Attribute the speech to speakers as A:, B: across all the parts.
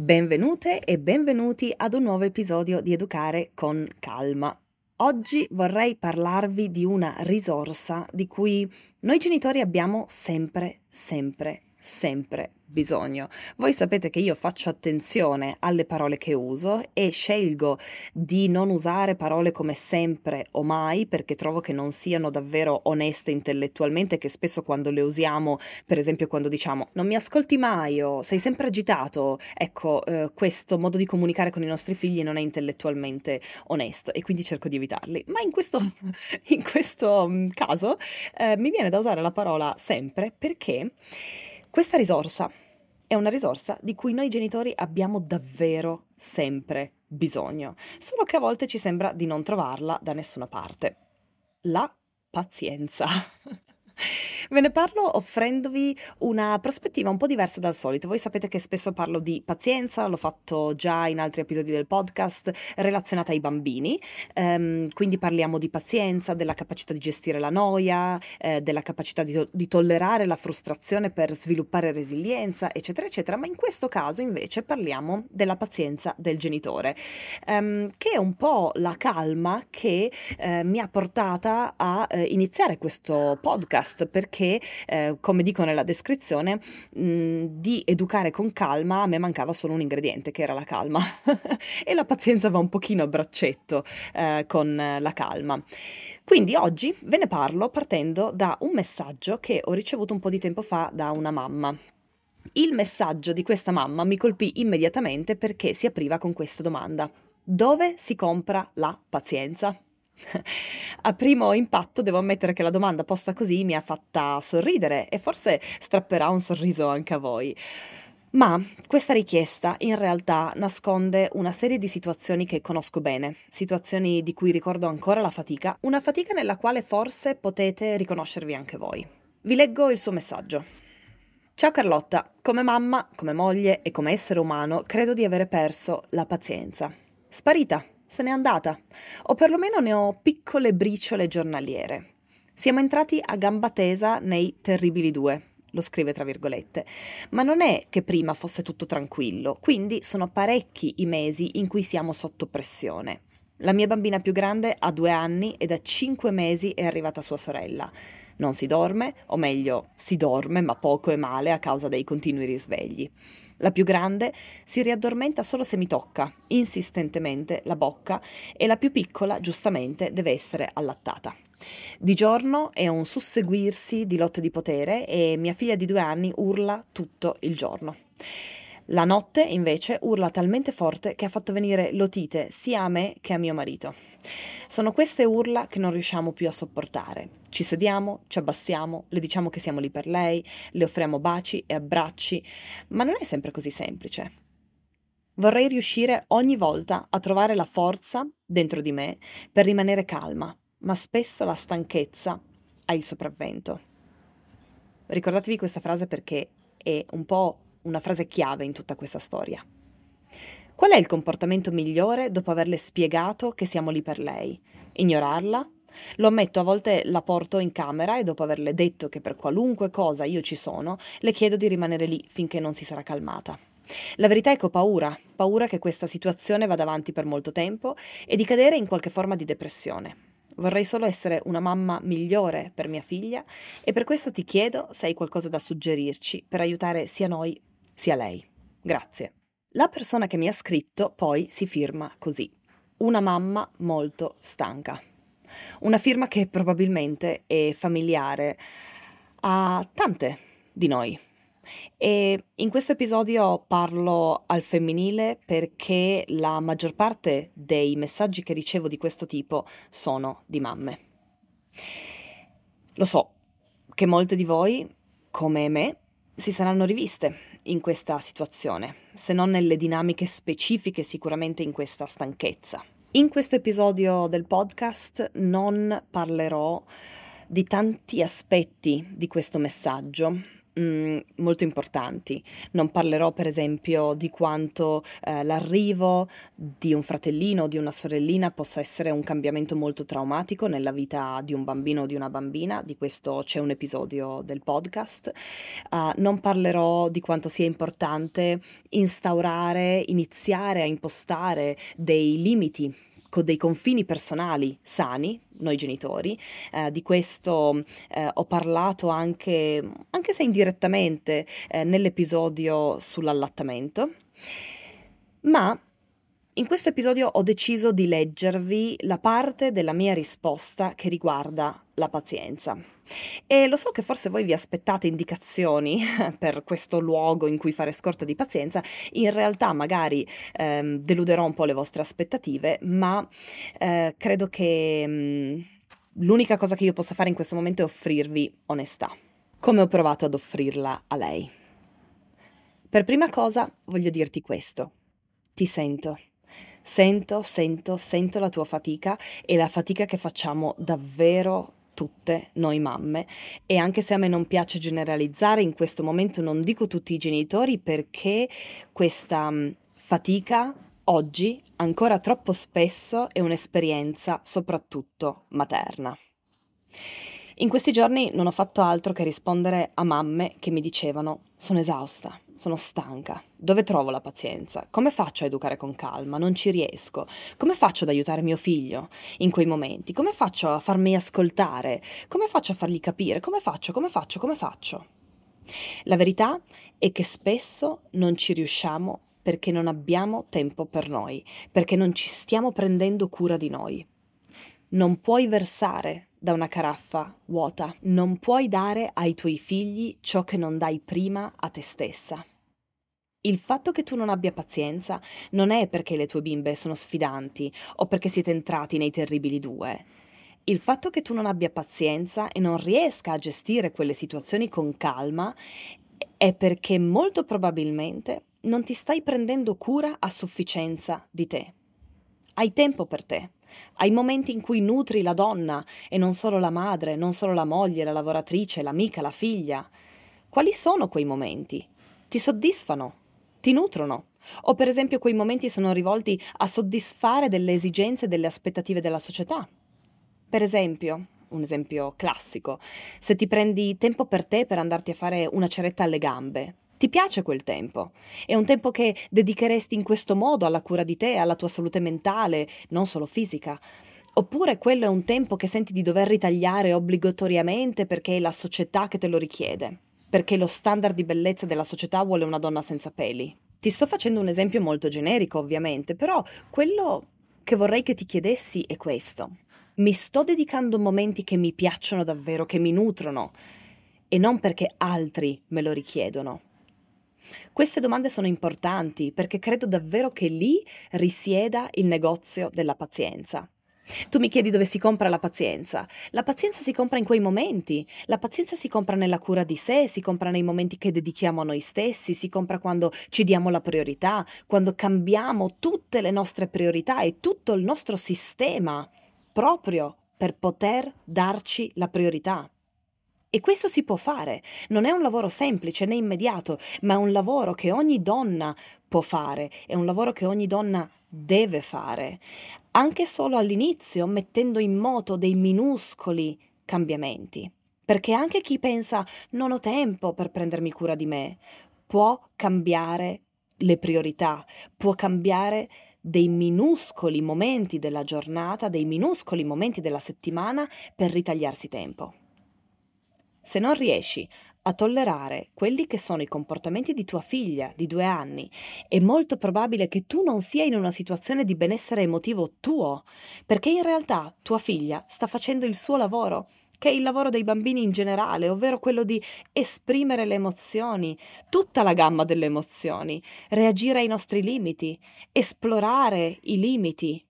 A: Benvenute e benvenuti ad un nuovo episodio di Educare con calma. Oggi vorrei parlarvi di una risorsa di cui noi genitori abbiamo sempre, sempre, sempre bisogno. Voi sapete che io faccio attenzione alle parole che uso e scelgo di non usare parole come sempre o mai perché trovo che non siano davvero oneste intellettualmente che spesso quando le usiamo, per esempio quando diciamo non mi ascolti mai o sei sempre agitato, ecco, eh, questo modo di comunicare con i nostri figli non è intellettualmente onesto e quindi cerco di evitarli. Ma in questo, in questo mm, caso eh, mi viene da usare la parola sempre perché questa risorsa è una risorsa di cui noi genitori abbiamo davvero sempre bisogno, solo che a volte ci sembra di non trovarla da nessuna parte. La pazienza. Ve ne parlo offrendovi una prospettiva un po' diversa dal solito. Voi sapete che spesso parlo di pazienza, l'ho fatto già in altri episodi del podcast relazionata ai bambini, um, quindi parliamo di pazienza, della capacità di gestire la noia, eh, della capacità di, to- di tollerare la frustrazione per sviluppare resilienza, eccetera, eccetera. Ma in questo caso invece parliamo della pazienza del genitore, um, che è un po' la calma che eh, mi ha portata a eh, iniziare questo podcast perché che, eh, come dico nella descrizione, mh, di educare con calma a me mancava solo un ingrediente, che era la calma. e la pazienza va un pochino a braccetto eh, con la calma. Quindi oggi ve ne parlo partendo da un messaggio che ho ricevuto un po' di tempo fa da una mamma. Il messaggio di questa mamma mi colpì immediatamente perché si apriva con questa domanda. Dove si compra la pazienza? A primo impatto devo ammettere che la domanda posta così mi ha fatta sorridere e forse strapperà un sorriso anche a voi. Ma questa richiesta in realtà nasconde una serie di situazioni che conosco bene, situazioni di cui ricordo ancora la fatica, una fatica nella quale forse potete riconoscervi anche voi. Vi leggo il suo messaggio. Ciao Carlotta, come mamma, come moglie e come essere umano credo di avere perso la pazienza. Sparita, se n'è andata, o perlomeno ne ho piccole briciole giornaliere. Siamo entrati a gamba tesa nei terribili due, lo scrive tra virgolette, ma non è che prima fosse tutto tranquillo, quindi sono parecchi i mesi in cui siamo sotto pressione. La mia bambina più grande ha due anni e da cinque mesi è arrivata sua sorella. Non si dorme, o meglio, si dorme ma poco e male a causa dei continui risvegli. La più grande si riaddormenta solo se mi tocca, insistentemente, la bocca e la più piccola, giustamente, deve essere allattata. Di giorno è un susseguirsi di lotte di potere e mia figlia di due anni urla tutto il giorno. La notte, invece, urla talmente forte che ha fatto venire l'otite sia a me che a mio marito. Sono queste urla che non riusciamo più a sopportare. Ci sediamo, ci abbassiamo, le diciamo che siamo lì per lei, le offriamo baci e abbracci, ma non è sempre così semplice. Vorrei riuscire ogni volta a trovare la forza dentro di me per rimanere calma, ma spesso la stanchezza ha il sopravvento. Ricordatevi questa frase perché è un po' una frase chiave in tutta questa storia. Qual è il comportamento migliore dopo averle spiegato che siamo lì per lei? Ignorarla? Lo ammetto, a volte la porto in camera e dopo averle detto che per qualunque cosa io ci sono, le chiedo di rimanere lì finché non si sarà calmata. La verità è che ho paura, paura che questa situazione vada avanti per molto tempo e di cadere in qualche forma di depressione. Vorrei solo essere una mamma migliore per mia figlia e per questo ti chiedo se hai qualcosa da suggerirci per aiutare sia noi sia lei. Grazie. La persona che mi ha scritto poi si firma così. Una mamma molto stanca. Una firma che probabilmente è familiare a tante di noi. E in questo episodio parlo al femminile perché la maggior parte dei messaggi che ricevo di questo tipo sono di mamme. Lo so che molte di voi, come me, si saranno riviste in questa situazione, se non nelle dinamiche specifiche sicuramente in questa stanchezza. In questo episodio del podcast non parlerò di tanti aspetti di questo messaggio, molto importanti. Non parlerò per esempio di quanto eh, l'arrivo di un fratellino o di una sorellina possa essere un cambiamento molto traumatico nella vita di un bambino o di una bambina, di questo c'è un episodio del podcast. Uh, non parlerò di quanto sia importante instaurare, iniziare a impostare dei limiti con dei confini personali sani, noi genitori. Eh, di questo eh, ho parlato anche, anche se indirettamente, eh, nell'episodio sull'allattamento. Ma in questo episodio ho deciso di leggervi la parte della mia risposta che riguarda la pazienza. E lo so che forse voi vi aspettate indicazioni per questo luogo in cui fare scorta di pazienza, in realtà magari ehm, deluderò un po' le vostre aspettative, ma eh, credo che mh, mm, l'unica cosa che io possa fare in questo momento è offrirvi onestà, come ho provato ad offrirla a lei. Per prima cosa voglio dirti questo, ti sento. Sento, sento, sento la tua fatica e la fatica che facciamo davvero tutte noi mamme e anche se a me non piace generalizzare in questo momento non dico tutti i genitori perché questa mm, fatica oggi ancora troppo spesso è un'esperienza soprattutto materna. In questi giorni non ho fatto altro che rispondere a mamme che mi dicevano sono esausta, sono stanca, dove trovo la pazienza? Come faccio a educare con calma? Non ci riesco. Come faccio ad aiutare mio figlio in quei momenti? Come faccio a farmi ascoltare? Come faccio a fargli capire? Come faccio? Come faccio? Come faccio? La verità è che spesso non ci riusciamo perché non abbiamo tempo per noi, perché non ci stiamo prendendo cura di noi. Non puoi versare da una caraffa vuota. Non puoi dare ai tuoi figli ciò che non dai prima a te stessa. Il fatto che tu non abbia pazienza non è perché le tue bimbe sono sfidanti o perché siete entrati nei terribili due. Il fatto che tu non abbia pazienza e non riesca a gestire quelle situazioni con calma è perché molto probabilmente non ti stai prendendo cura a sufficienza di te. Hai tempo per te ai momenti in cui nutri la donna e non solo la madre, non solo la moglie, la lavoratrice, l'amica, la figlia. Quali sono quei momenti? Ti soddisfano? Ti nutrono? O per esempio quei momenti sono rivolti a soddisfare delle esigenze e delle aspettative della società? Per esempio, un esempio classico, se ti prendi tempo per te per andarti a fare una ceretta alle gambe, ti piace quel tempo? È un tempo che dedicheresti in questo modo alla cura di te, alla tua salute mentale, non solo fisica? Oppure quello è un tempo che senti di dover ritagliare obbligatoriamente perché è la società che te lo richiede? Perché lo standard di bellezza della società vuole una donna senza peli? Ti sto facendo un esempio molto generico, ovviamente, però quello che vorrei che ti chiedessi è questo. Mi sto dedicando momenti che mi piacciono davvero, che mi nutrono, e non perché altri me lo richiedono. Queste domande sono importanti perché credo davvero che lì risieda il negozio della pazienza. Tu mi chiedi dove si compra la pazienza. La pazienza si compra in quei momenti. La pazienza si compra nella cura di sé, si compra nei momenti che dedichiamo a noi stessi, si compra quando ci diamo la priorità, quando cambiamo tutte le nostre priorità e tutto il nostro sistema proprio per poter darci la priorità. E questo si può fare, non è un lavoro semplice né immediato, ma è un lavoro che ogni donna può fare, è un lavoro che ogni donna deve fare, anche solo all'inizio mettendo in moto dei minuscoli cambiamenti. Perché anche chi pensa non ho tempo per prendermi cura di me, può cambiare le priorità, può cambiare dei minuscoli momenti della giornata, dei minuscoli momenti della settimana per ritagliarsi tempo. Se non riesci a tollerare quelli che sono i comportamenti di tua figlia di due anni, è molto probabile che tu non sia in una situazione di benessere emotivo tuo, perché in realtà tua figlia sta facendo il suo lavoro, che è il lavoro dei bambini in generale, ovvero quello di esprimere le emozioni, tutta la gamma delle emozioni, reagire ai nostri limiti, esplorare i limiti.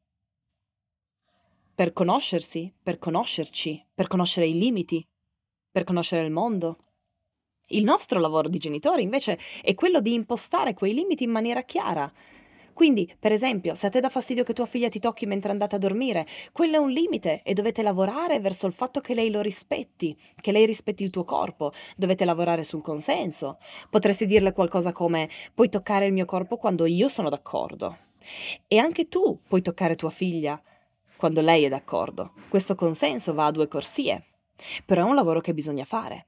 A: Per conoscersi, per conoscerci, per conoscere i limiti per conoscere il mondo. Il nostro lavoro di genitori invece è quello di impostare quei limiti in maniera chiara. Quindi, per esempio, se a te dà fastidio che tua figlia ti tocchi mentre andate a dormire, quello è un limite e dovete lavorare verso il fatto che lei lo rispetti, che lei rispetti il tuo corpo, dovete lavorare sul consenso. Potresti dirle qualcosa come puoi toccare il mio corpo quando io sono d'accordo. E anche tu puoi toccare tua figlia quando lei è d'accordo. Questo consenso va a due corsie, però è un lavoro che bisogna fare.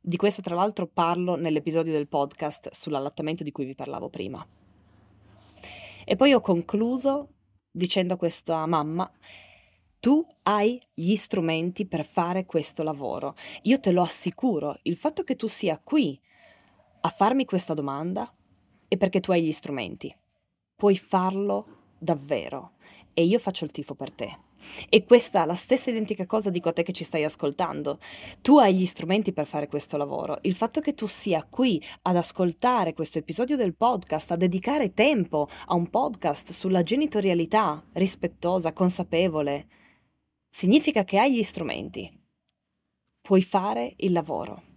A: Di questo tra l'altro parlo nell'episodio del podcast sull'allattamento di cui vi parlavo prima. E poi ho concluso dicendo a questa mamma, tu hai gli strumenti per fare questo lavoro. Io te lo assicuro, il fatto che tu sia qui a farmi questa domanda è perché tu hai gli strumenti. Puoi farlo davvero e io faccio il tifo per te. E questa, la stessa identica cosa dico a te che ci stai ascoltando. Tu hai gli strumenti per fare questo lavoro. Il fatto che tu sia qui ad ascoltare questo episodio del podcast, a dedicare tempo a un podcast sulla genitorialità rispettosa, consapevole, significa che hai gli strumenti. Puoi fare il lavoro.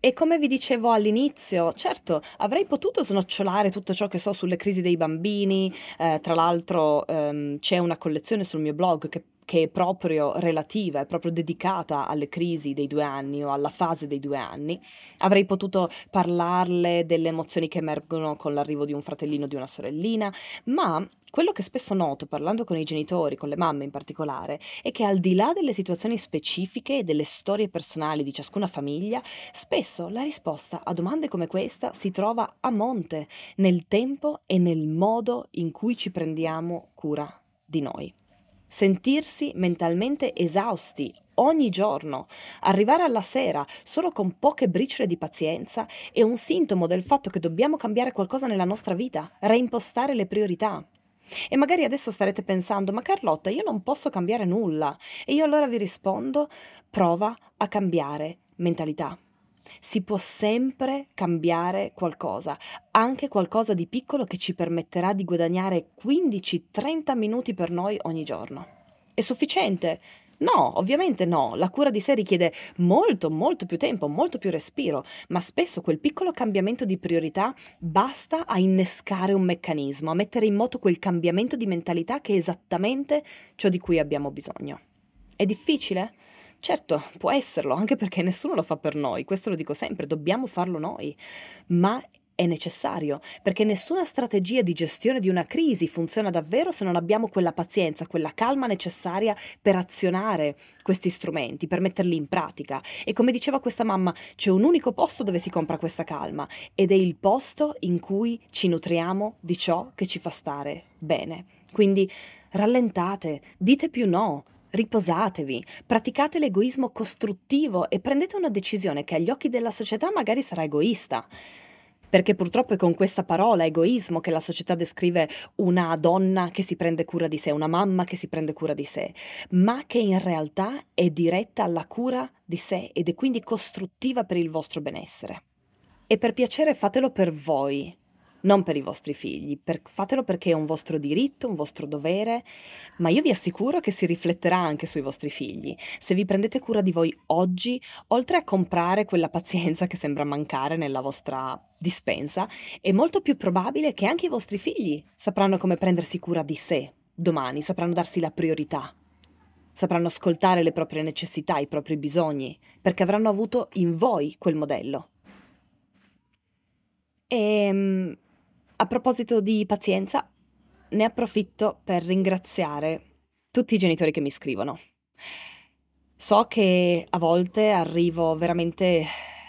A: E come vi dicevo all'inizio, certo, avrei potuto snocciolare tutto ciò che so sulle crisi dei bambini, eh, tra l'altro ehm, c'è una collezione sul mio blog che che è proprio relativa, è proprio dedicata alle crisi dei due anni o alla fase dei due anni. Avrei potuto parlarle delle emozioni che emergono con l'arrivo di un fratellino o di una sorellina, ma quello che spesso noto parlando con i genitori, con le mamme in particolare, è che al di là delle situazioni specifiche e delle storie personali di ciascuna famiglia, spesso la risposta a domande come questa si trova a monte nel tempo e nel modo in cui ci prendiamo cura di noi sentirsi mentalmente esausti ogni giorno, arrivare alla sera solo con poche briciole di pazienza è un sintomo del fatto che dobbiamo cambiare qualcosa nella nostra vita, reimpostare le priorità. E magari adesso starete pensando, ma Carlotta, io non posso cambiare nulla. E io allora vi rispondo, prova a cambiare mentalità. Si può sempre cambiare qualcosa, anche qualcosa di piccolo che ci permetterà di guadagnare 15-30 minuti per noi ogni giorno. È sufficiente? No, ovviamente no, la cura di sé richiede molto, molto più tempo, molto più respiro, ma spesso quel piccolo cambiamento di priorità basta a innescare un meccanismo, a mettere in moto quel cambiamento di mentalità che è esattamente ciò di cui abbiamo bisogno. È difficile? Certo, può esserlo, anche perché nessuno lo fa per noi, questo lo dico sempre, dobbiamo farlo noi, ma è necessario, perché nessuna strategia di gestione di una crisi funziona davvero se non abbiamo quella pazienza, quella calma necessaria per azionare questi strumenti, per metterli in pratica. E come diceva questa mamma, c'è un unico posto dove si compra questa calma ed è il posto in cui ci nutriamo di ciò che ci fa stare bene. Quindi rallentate, dite più no, Riposatevi, praticate l'egoismo costruttivo e prendete una decisione che agli occhi della società magari sarà egoista. Perché purtroppo è con questa parola egoismo che la società descrive una donna che si prende cura di sé, una mamma che si prende cura di sé, ma che in realtà è diretta alla cura di sé ed è quindi costruttiva per il vostro benessere. E per piacere fatelo per voi, non per i vostri figli, per, fatelo perché è un vostro diritto, un vostro dovere, ma io vi assicuro che si rifletterà anche sui vostri figli. Se vi prendete cura di voi oggi, oltre a comprare quella pazienza che sembra mancare nella vostra dispensa, è molto più probabile che anche i vostri figli sapranno come prendersi cura di sé domani, sapranno darsi la priorità. Sapranno ascoltare le proprie necessità, i propri bisogni, perché avranno avuto in voi quel modello. E ehm, a proposito di pazienza, ne approfitto per ringraziare tutti i genitori che mi scrivono. So che a volte arrivo veramente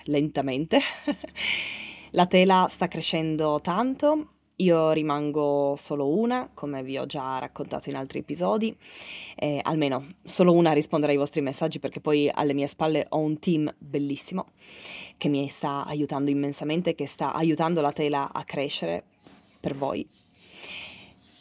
A: lentamente, la tela sta crescendo tanto io rimango solo una, come vi ho già raccontato in altri episodi, eh, almeno solo una a rispondere ai vostri messaggi perché poi alle mie spalle ho un team bellissimo che mi sta aiutando immensamente, che sta aiutando la tela a crescere per voi.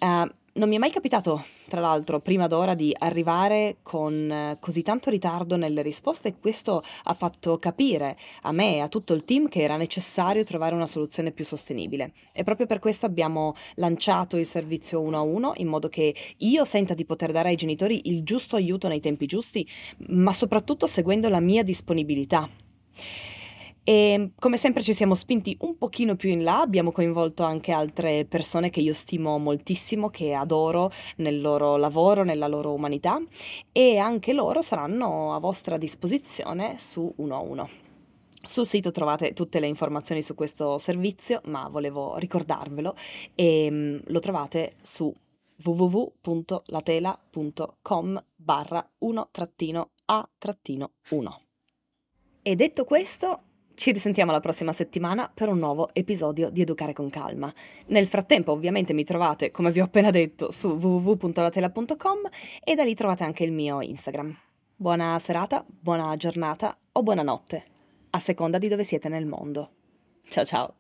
A: Uh, non mi è mai capitato, tra l'altro, prima d'ora di arrivare con eh, così tanto ritardo nelle risposte e questo ha fatto capire a me e a tutto il team che era necessario trovare una soluzione più sostenibile. E proprio per questo abbiamo lanciato il servizio 1 a 1 in modo che io senta di poter dare ai genitori il giusto aiuto nei tempi giusti, ma soprattutto seguendo la mia disponibilità. E come sempre ci siamo spinti un pochino più in là, abbiamo coinvolto anche altre persone che io stimo moltissimo, che adoro nel loro lavoro, nella loro umanità e anche loro saranno a vostra disposizione su uno a uno. Sul sito trovate tutte le informazioni su questo servizio, ma volevo ricordarvelo e mm, lo trovate su www.latela.com barra 1-a-1. E detto questo, ci risentiamo la prossima settimana per un nuovo episodio di Educare con Calma. Nel frattempo ovviamente mi trovate, come vi ho appena detto, su www.latela.com e da lì trovate anche il mio Instagram. Buona serata, buona giornata o buonanotte, a seconda di dove siete nel mondo. Ciao ciao!